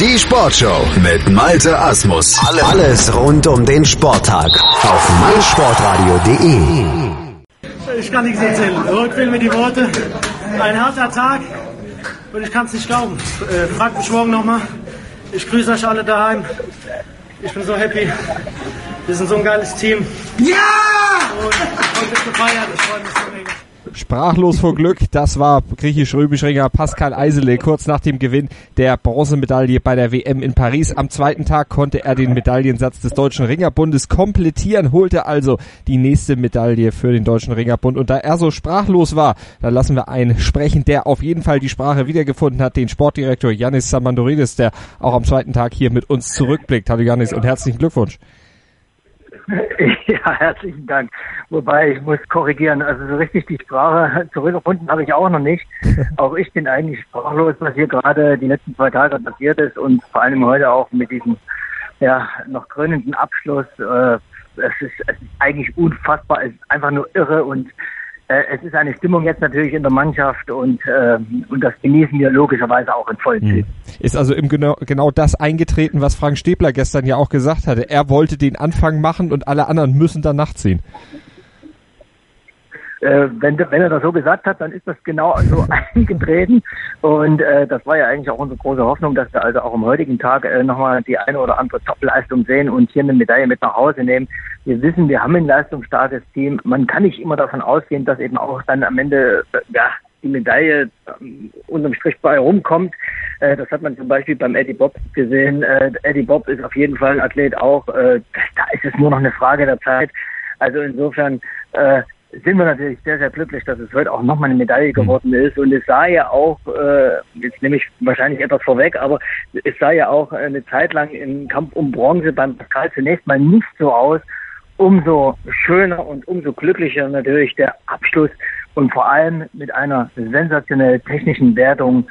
Die Sportshow mit Malte Asmus. Alles rund um den Sporttag auf meinsportradio.de. Ich kann nichts erzählen. So fehlen mir die Worte. Ein harter Tag und ich kann es nicht glauben. Äh, fragt mich morgen nochmal. Ich grüße euch alle daheim. Ich bin so happy. Wir sind so ein geiles Team. Ja! Und heute wird gefeiert. Ich freue mich so mega. Sprachlos vor Glück, das war griechisch-römisch-Ringer Pascal Eisele kurz nach dem Gewinn der Bronzemedaille bei der WM in Paris. Am zweiten Tag konnte er den Medaillensatz des Deutschen Ringerbundes komplettieren, holte also die nächste Medaille für den Deutschen Ringerbund. Und da er so sprachlos war, da lassen wir einen sprechen, der auf jeden Fall die Sprache wiedergefunden hat, den Sportdirektor Yannis Samandoridis, der auch am zweiten Tag hier mit uns zurückblickt. Hallo Yannis und herzlichen Glückwunsch. Ja, herzlichen Dank. Wobei ich muss korrigieren, also so richtig die Sprache zurückgefunden habe ich auch noch nicht. Auch ich bin eigentlich sprachlos, was hier gerade die letzten zwei Tage passiert ist und vor allem heute auch mit diesem ja noch krönenden Abschluss. Äh, es, ist, es ist eigentlich unfassbar, es ist einfach nur irre und es ist eine Stimmung jetzt natürlich in der Mannschaft und, äh, und das genießen wir logischerweise auch in vollen Zügen. Hm. Ist also im genau, genau das eingetreten, was Frank Stäbler gestern ja auch gesagt hatte. Er wollte den Anfang machen und alle anderen müssen dann nachziehen. Äh, wenn, wenn er das so gesagt hat, dann ist das genau so eingetreten. Und äh, das war ja eigentlich auch unsere große Hoffnung, dass wir also auch am heutigen Tag äh, nochmal die eine oder andere Topleistung sehen und hier eine Medaille mit nach Hause nehmen. Wir wissen, wir haben ein leistungsstarkes Team. Man kann nicht immer davon ausgehen, dass eben auch dann am Ende äh, ja, die Medaille ähm, unterm Strich bei rumkommt. Äh, das hat man zum Beispiel beim Eddie Bob gesehen. Äh, Eddie Bob ist auf jeden Fall ein Athlet auch. Da ist es nur noch eine Frage der Zeit. Also insofern sind wir natürlich sehr, sehr glücklich, dass es heute auch nochmal eine Medaille hm. geworden ist. Und es sah ja auch, äh, jetzt nehme ich wahrscheinlich etwas vorweg, aber es sah ja auch eine Zeit lang im Kampf um Bronze beim Pascal zunächst mal nicht so aus. Umso schöner und umso glücklicher natürlich der Abschluss und vor allem mit einer sensationell technischen Wertung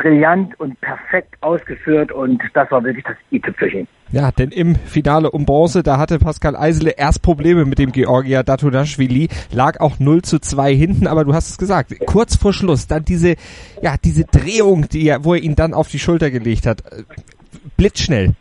brillant und perfekt ausgeführt und das war wirklich das i-Tüpfelchen. Ja, denn im Finale um Bronze, da hatte Pascal Eisele erst Probleme mit dem Georgier Datunashvili, lag auch 0 zu 2 hinten, aber du hast es gesagt, kurz vor Schluss, dann diese, ja, diese Drehung, die er, wo er ihn dann auf die Schulter gelegt hat, blitzschnell.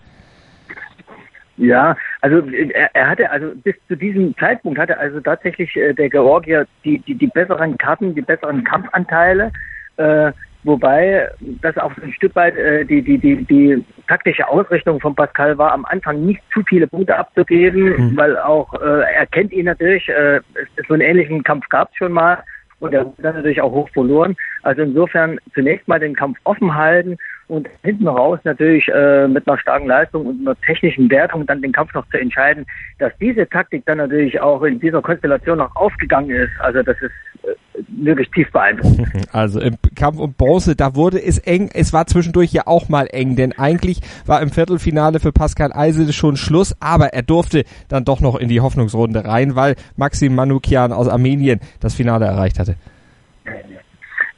Ja, also er, er, hatte also bis zu diesem Zeitpunkt hatte also tatsächlich äh, der Georgier die, die, die besseren Karten, die besseren Kampfanteile. Äh, Wobei das auch ein Stück weit äh, die, die, die, die taktische Ausrichtung von Pascal war, am Anfang nicht zu viele Punkte abzugeben, mhm. weil auch äh, er kennt ihn natürlich, äh, so einen ähnlichen Kampf gab es schon mal und er hat dann natürlich auch hoch verloren. Also insofern zunächst mal den Kampf offen halten und hinten raus natürlich äh, mit einer starken Leistung und einer technischen Wertung dann den Kampf noch zu entscheiden, dass diese Taktik dann natürlich auch in dieser Konstellation noch aufgegangen ist. Also das ist äh, wirklich tief beeindruckend. Also im Kampf um Bronze, da wurde es eng. Es war zwischendurch ja auch mal eng, denn eigentlich war im Viertelfinale für Pascal Eisel schon Schluss, aber er durfte dann doch noch in die Hoffnungsrunde rein, weil Maxim Manukian aus Armenien das Finale erreicht hatte.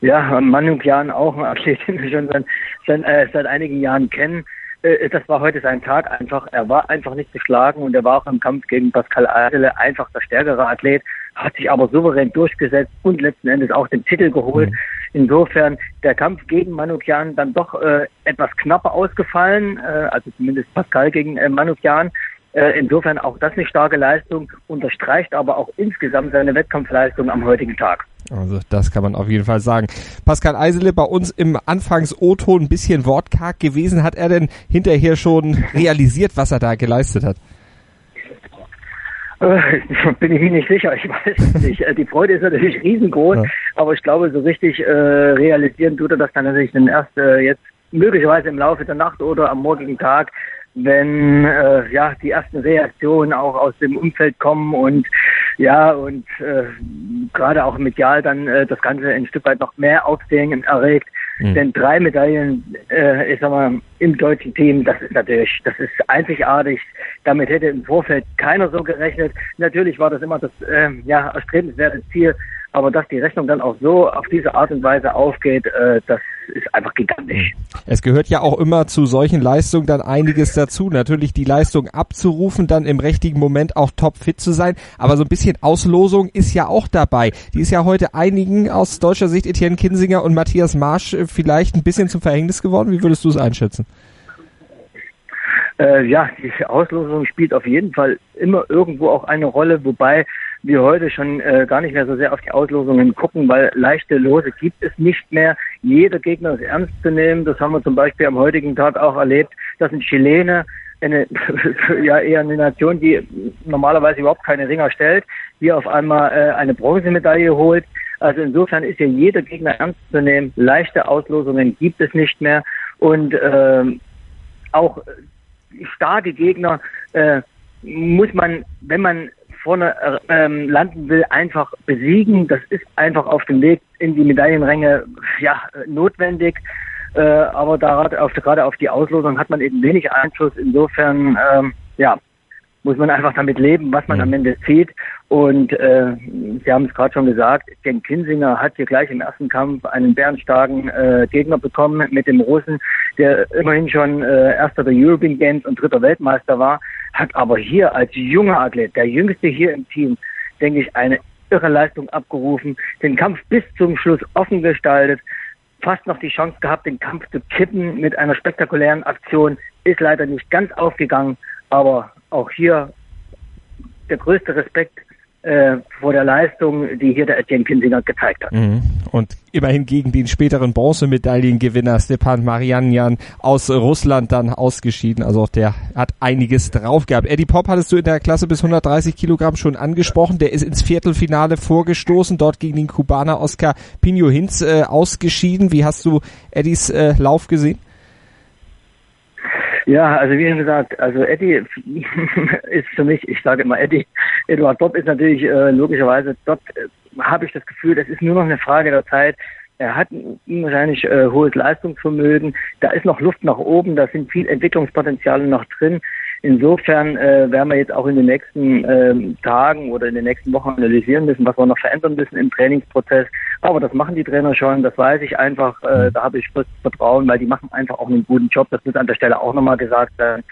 Ja, Manukian auch ein Athlet, den wir schon seit, seit, äh, seit einigen Jahren kennen. Äh, das war heute sein Tag einfach. Er war einfach nicht geschlagen und er war auch im Kampf gegen Pascal Eisele einfach der stärkere Athlet, hat sich aber souverän durchgesetzt und letzten Endes auch den Titel geholt. Mhm. Insofern der Kampf gegen Manukian dann doch äh, etwas knapper ausgefallen, äh, also zumindest Pascal gegen äh, Manukian. Äh, insofern auch das eine starke Leistung, unterstreicht aber auch insgesamt seine Wettkampfleistung am heutigen Tag. Also das kann man auf jeden Fall sagen. Pascal Eisele bei uns im Anfangs-O-Ton ein bisschen wortkarg gewesen. Hat er denn hinterher schon realisiert, was er da geleistet hat? Äh, bin ich mir nicht sicher, ich weiß es nicht. Äh, die Freude ist natürlich riesengroß, ja. aber ich glaube, so richtig äh, realisieren tut er das dann natürlich dann erst äh, jetzt möglicherweise im Laufe der Nacht oder am morgigen Tag, wenn äh, ja die ersten Reaktionen auch aus dem Umfeld kommen und ja und äh, gerade auch medial dann äh, das Ganze ein Stück weit noch mehr Aufsehen erregt. Mhm. Denn drei Medaillen, äh, ich sag mal, im deutschen Team, das ist natürlich, das ist einzigartig. Damit hätte im Vorfeld keiner so gerechnet. Natürlich war das immer das äh, ja, erstrebenswerte Ziel, aber dass die Rechnung dann auch so auf diese Art und Weise aufgeht, äh, das ist einfach gigantisch. Es gehört ja auch immer zu solchen Leistungen dann einiges dazu. Natürlich die Leistung abzurufen, dann im richtigen Moment auch topfit zu sein. Aber so ein bisschen Auslosung ist ja auch dabei. Die ist ja heute einigen aus deutscher Sicht, Etienne Kinsinger und Matthias Marsch, äh, vielleicht ein bisschen zum Verhängnis geworden. Wie würdest du es einschätzen? Äh, ja, die Auslosung spielt auf jeden Fall immer irgendwo auch eine Rolle, wobei wir heute schon äh, gar nicht mehr so sehr auf die Auslosungen gucken, weil leichte Lose gibt es nicht mehr. Jeder Gegner ist ernst zu nehmen. Das haben wir zum Beispiel am heutigen Tag auch erlebt, dass ein Chilene eine, ja eher eine Nation, die normalerweise überhaupt keine Ringer stellt, hier auf einmal äh, eine Bronzemedaille holt. Also insofern ist ja jeder Gegner ernst zu nehmen. Leichte Auslosungen gibt es nicht mehr und ähm, auch starke Gegner äh, muss man, wenn man vorne ähm, landen will, einfach besiegen. Das ist einfach auf dem Weg in die Medaillenränge ja notwendig. Äh, aber da, auf, gerade auf die Auslosung hat man eben wenig Einfluss. Insofern, ähm, ja, muss man einfach damit leben, was man am Ende zieht. Und äh, Sie haben es gerade schon gesagt, Jen Kinsinger hat hier gleich im ersten Kampf einen bärenstarken äh, Gegner bekommen mit dem Russen, der immerhin schon äh, erster der European Games und dritter Weltmeister war, hat aber hier als junger Athlet, der jüngste hier im Team, denke ich, eine irre Leistung abgerufen, den Kampf bis zum Schluss offen gestaltet, fast noch die Chance gehabt, den Kampf zu kippen mit einer spektakulären Aktion, ist leider nicht ganz aufgegangen, aber auch hier der größte Respekt äh, vor der Leistung, die hier der Etienne Kinsinger gezeigt hat. Mhm. Und immerhin gegen den späteren Bronzemedaillengewinner Stepan Marianjan aus Russland dann ausgeschieden. Also auch der hat einiges drauf gehabt. Eddie Pop hattest du in der Klasse bis 130 Kilogramm schon angesprochen. Der ist ins Viertelfinale vorgestoßen, dort gegen den Kubaner Oscar Pino Hinz äh, ausgeschieden. Wie hast du Eddies äh, Lauf gesehen? Ja, also wie gesagt, also Eddie ist für mich, ich sage immer Eddie, Eduard Bob ist natürlich äh, logischerweise, dort äh, habe ich das Gefühl, das ist nur noch eine Frage der Zeit. Er hat wahrscheinlich äh, hohes Leistungsvermögen, da ist noch Luft nach oben, da sind viel Entwicklungspotenziale noch drin. Insofern äh, werden wir jetzt auch in den nächsten ähm, Tagen oder in den nächsten Wochen analysieren müssen, was wir noch verändern müssen im Trainingsprozess. Aber das machen die Trainer schon, das weiß ich einfach. Äh, mhm. da habe ich Vertrauen, weil die machen einfach auch einen guten Job. Das muss an der Stelle auch nochmal gesagt werden.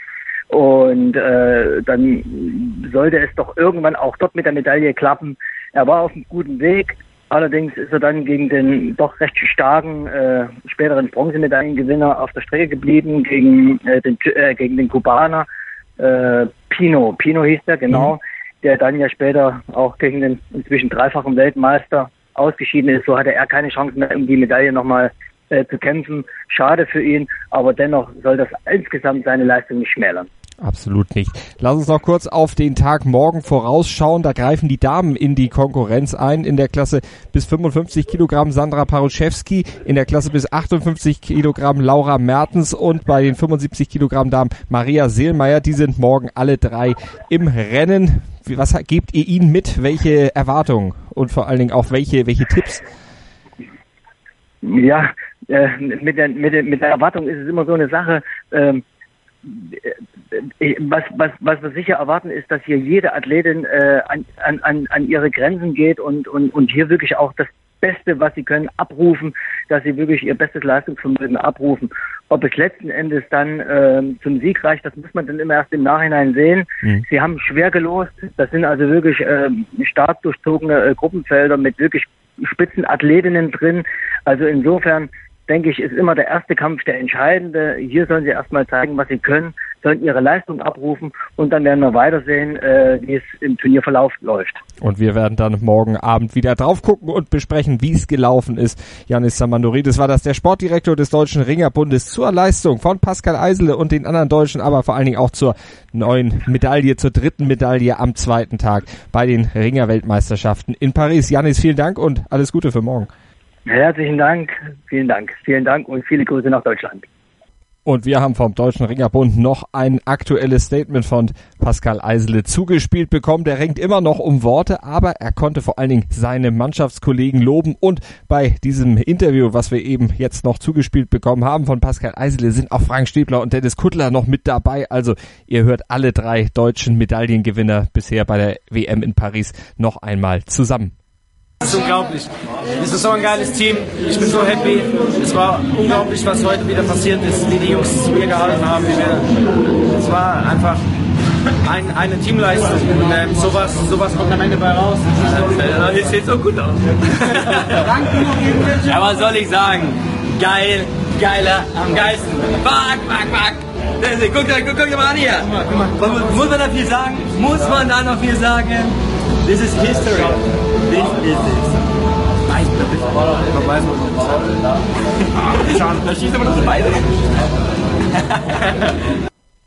Und äh, dann sollte es doch irgendwann auch dort mit der Medaille klappen. Er war auf einem guten Weg. Allerdings ist er dann gegen den doch recht starken äh, späteren Bronzemedaillengewinner auf der Strecke geblieben, gegen, äh, den, äh, gegen den Kubaner äh, Pino. Pino hieß der, genau, mhm. der dann ja später auch gegen den inzwischen dreifachen Weltmeister ausgeschieden ist. So hatte er keine Chance mehr, um die Medaille nochmal äh, zu kämpfen. Schade für ihn, aber dennoch soll das insgesamt seine Leistung nicht schmälern. Absolut nicht. Lass uns noch kurz auf den Tag morgen vorausschauen. Da greifen die Damen in die Konkurrenz ein. In der Klasse bis 55 Kilogramm Sandra Paruszewski, in der Klasse bis 58 Kilogramm Laura Mertens und bei den 75 Kilogramm Damen Maria Seelmeier. Die sind morgen alle drei im Rennen. Was gebt ihr ihnen mit? Welche Erwartungen und vor allen Dingen auch welche, welche Tipps? Ja, äh, mit, der, mit, der, mit der Erwartung ist es immer so eine Sache. Ähm, äh, was, was, was wir sicher erwarten, ist, dass hier jede Athletin äh, an, an, an ihre Grenzen geht und, und, und hier wirklich auch das Beste, was sie können, abrufen, dass sie wirklich ihr bestes Leistungsvermögen abrufen. Ob es letzten Endes dann äh, zum Sieg reicht, das muss man dann immer erst im Nachhinein sehen. Mhm. Sie haben schwer gelost. Das sind also wirklich äh, stark durchzogene äh, Gruppenfelder mit wirklich spitzen Athletinnen drin. Also insofern denke ich, ist immer der erste Kampf der entscheidende. Hier sollen sie erstmal zeigen, was sie können, sollen ihre Leistung abrufen und dann werden wir weitersehen, äh, wie es im Turnierverlauf läuft. Und wir werden dann morgen Abend wieder drauf gucken und besprechen, wie es gelaufen ist. Janis Samandoridis war das der Sportdirektor des Deutschen Ringerbundes zur Leistung von Pascal Eisele und den anderen Deutschen, aber vor allen Dingen auch zur neuen Medaille, zur dritten Medaille am zweiten Tag bei den Ringerweltmeisterschaften in Paris. Janis, vielen Dank und alles Gute für morgen. Herzlichen Dank, vielen Dank, vielen Dank und viele Grüße nach Deutschland. Und wir haben vom Deutschen Ringerbund noch ein aktuelles Statement von Pascal Eisele zugespielt bekommen. Der ringt immer noch um Worte, aber er konnte vor allen Dingen seine Mannschaftskollegen loben. Und bei diesem Interview, was wir eben jetzt noch zugespielt bekommen haben von Pascal Eisele, sind auch Frank Stäbler und Dennis Kuttler noch mit dabei. Also ihr hört alle drei deutschen Medaillengewinner bisher bei der WM in Paris noch einmal zusammen. Das ist unglaublich. Es ist so ein geiles Team. Ich bin so happy. Es war unglaublich, was heute wieder passiert ist, wie die Jungs zu mir gehalten haben. Es war einfach ein, eine Teamleistung. Und ähm, sowas, sowas kommt am Ende bei raus. Äh, das sieht so gut aus. ja, was soll ich sagen? Geil, geiler, am geilsten. Fuck, fuck, fuck. Guck, guck, guck, mal an hier. Muss man da viel sagen? Muss man da noch viel sagen? This is history. This is it. Schade, da schießt aber noch beide.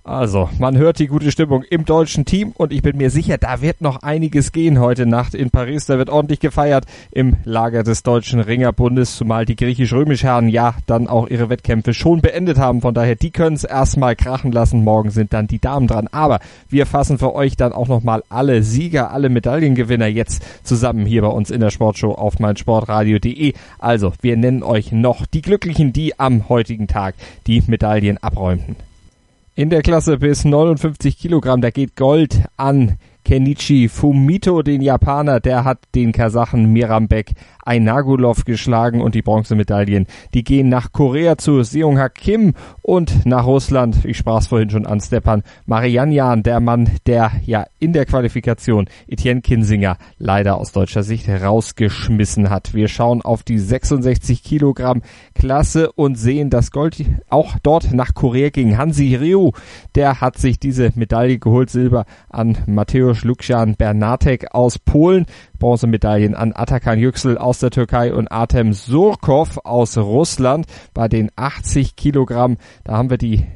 Also, man hört die gute Stimmung im deutschen Team und ich bin mir sicher, da wird noch einiges gehen heute Nacht in Paris. Da wird ordentlich gefeiert im Lager des deutschen Ringerbundes, zumal die griechisch-römisch Herren ja dann auch ihre Wettkämpfe schon beendet haben. Von daher, die können es erstmal krachen lassen. Morgen sind dann die Damen dran. Aber wir fassen für euch dann auch nochmal alle Sieger, alle Medaillengewinner jetzt zusammen hier bei uns in der Sportshow auf meinsportradio.de. Also, wir nennen euch noch die Glücklichen, die am heutigen Tag die Medaillen abräumten. In der Klasse bis 59 Kilogramm, da geht Gold an Kenichi Fumito, den Japaner, der hat den Kasachen Mirambek Ainagulov geschlagen und die Bronzemedaillen, die gehen nach Korea zu Seung-Hak Kim und nach Russland, ich sprach es vorhin schon an Stepan Marianjan, der Mann, der ja in der Qualifikation Etienne Kinsinger leider aus deutscher Sicht rausgeschmissen hat. Wir schauen auf die 66 Kilogramm Klasse und sehen, dass Gold auch dort nach Korea ging. Hansi Ryu, der hat sich diese Medaille geholt, Silber an Mateusz Luksjan Bernatek aus Polen. Bronzemedaillen an Atakan Yüksel aus der Türkei und Artem Surkov aus Russland. Bei den 80 Kilogramm, da haben wir die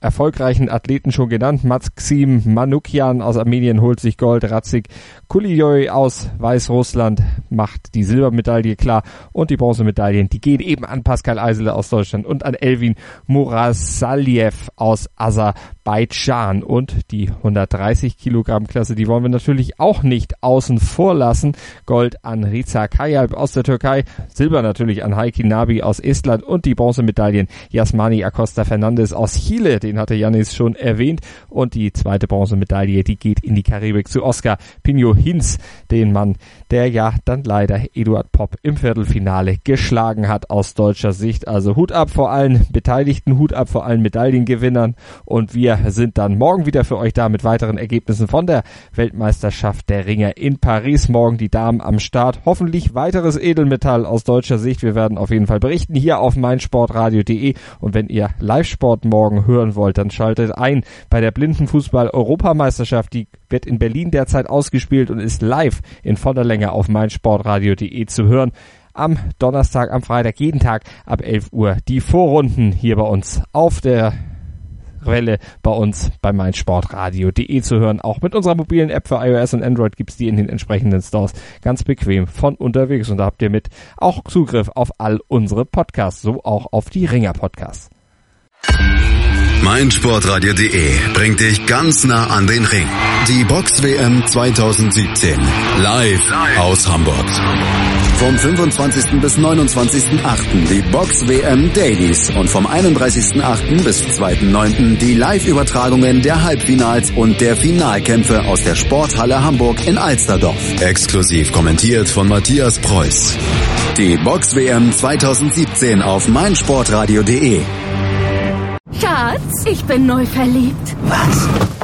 erfolgreichen Athleten schon genannt. Maxim Manukian aus Armenien holt sich Gold. Ratzik Kulijoy aus Weißrussland macht die Silbermedaille klar. Und die Bronzemedaillen, die gehen eben an Pascal Eisele aus Deutschland und an Elvin Murasaliev aus Aserbaidschan. Und die 130 Kilogramm Klasse, die wollen wir natürlich auch nicht außen vor lassen. Gold an Riza Kayalp aus der Türkei. Silber natürlich an Heiki Nabi aus Estland und die Bronzemedaillen Jasmani Acosta Fernandes aus Chile, den den hatte Janis schon erwähnt. Und die zweite Bronzemedaille, die geht in die Karibik zu Oscar Pino Hinz, den Mann, der ja dann leider Eduard Popp im Viertelfinale geschlagen hat aus deutscher Sicht. Also Hut ab vor allen Beteiligten, Hut ab vor allen Medaillengewinnern. Und wir sind dann morgen wieder für euch da mit weiteren Ergebnissen von der Weltmeisterschaft der Ringer in Paris. Morgen die Damen am Start. Hoffentlich weiteres Edelmetall aus deutscher Sicht. Wir werden auf jeden Fall berichten hier auf meinsportradio.de. Und wenn ihr Live-Sport morgen hören wollt, wollt, dann schaltet ein bei der Blindenfußball-Europameisterschaft. Die wird in Berlin derzeit ausgespielt und ist live in voller Länge auf meinsportradio.de zu hören. Am Donnerstag, am Freitag, jeden Tag ab 11 Uhr die Vorrunden hier bei uns auf der Welle bei uns bei meinsportradio.de zu hören. Auch mit unserer mobilen App für iOS und Android gibt's die in den entsprechenden Stores ganz bequem von unterwegs und da habt ihr mit auch Zugriff auf all unsere Podcasts, so auch auf die Ringer Podcasts meinsportradio.de bringt dich ganz nah an den Ring. Die Box WM 2017 live aus Hamburg. Vom 25. bis 29.8. die Box WM Dailies und vom 31.8. bis 2.9. die Live-Übertragungen der Halbfinals und der Finalkämpfe aus der Sporthalle Hamburg in Alsterdorf. Exklusiv kommentiert von Matthias Preuß. Die Box WM 2017 auf meinsportradio.de. Schatz, ich bin neu verliebt. Was?